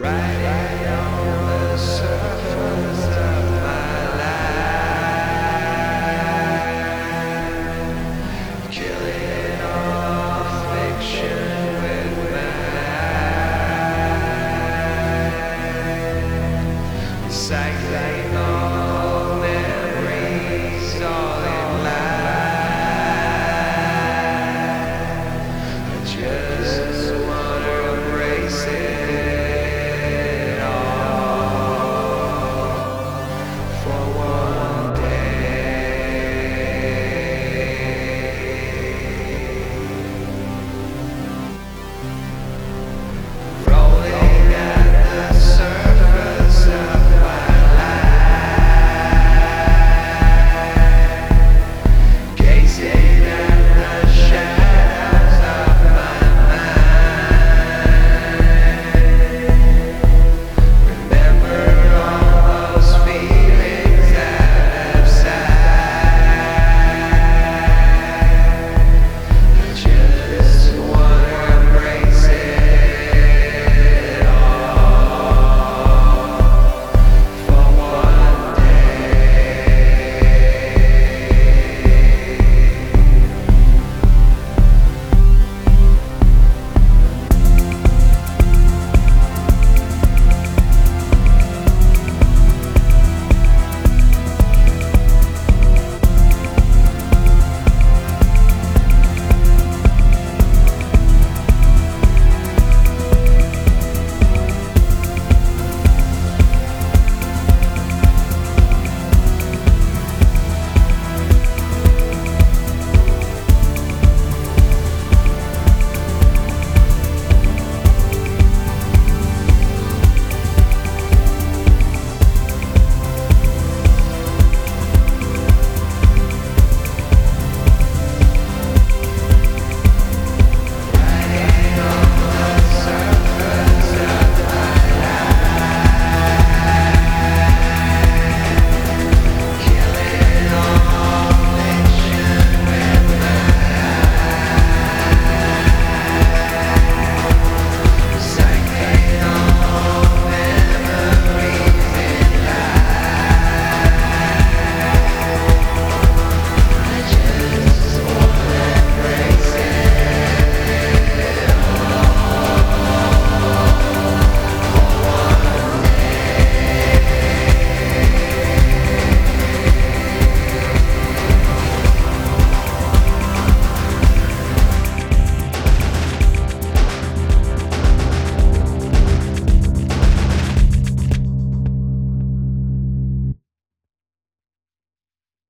Right.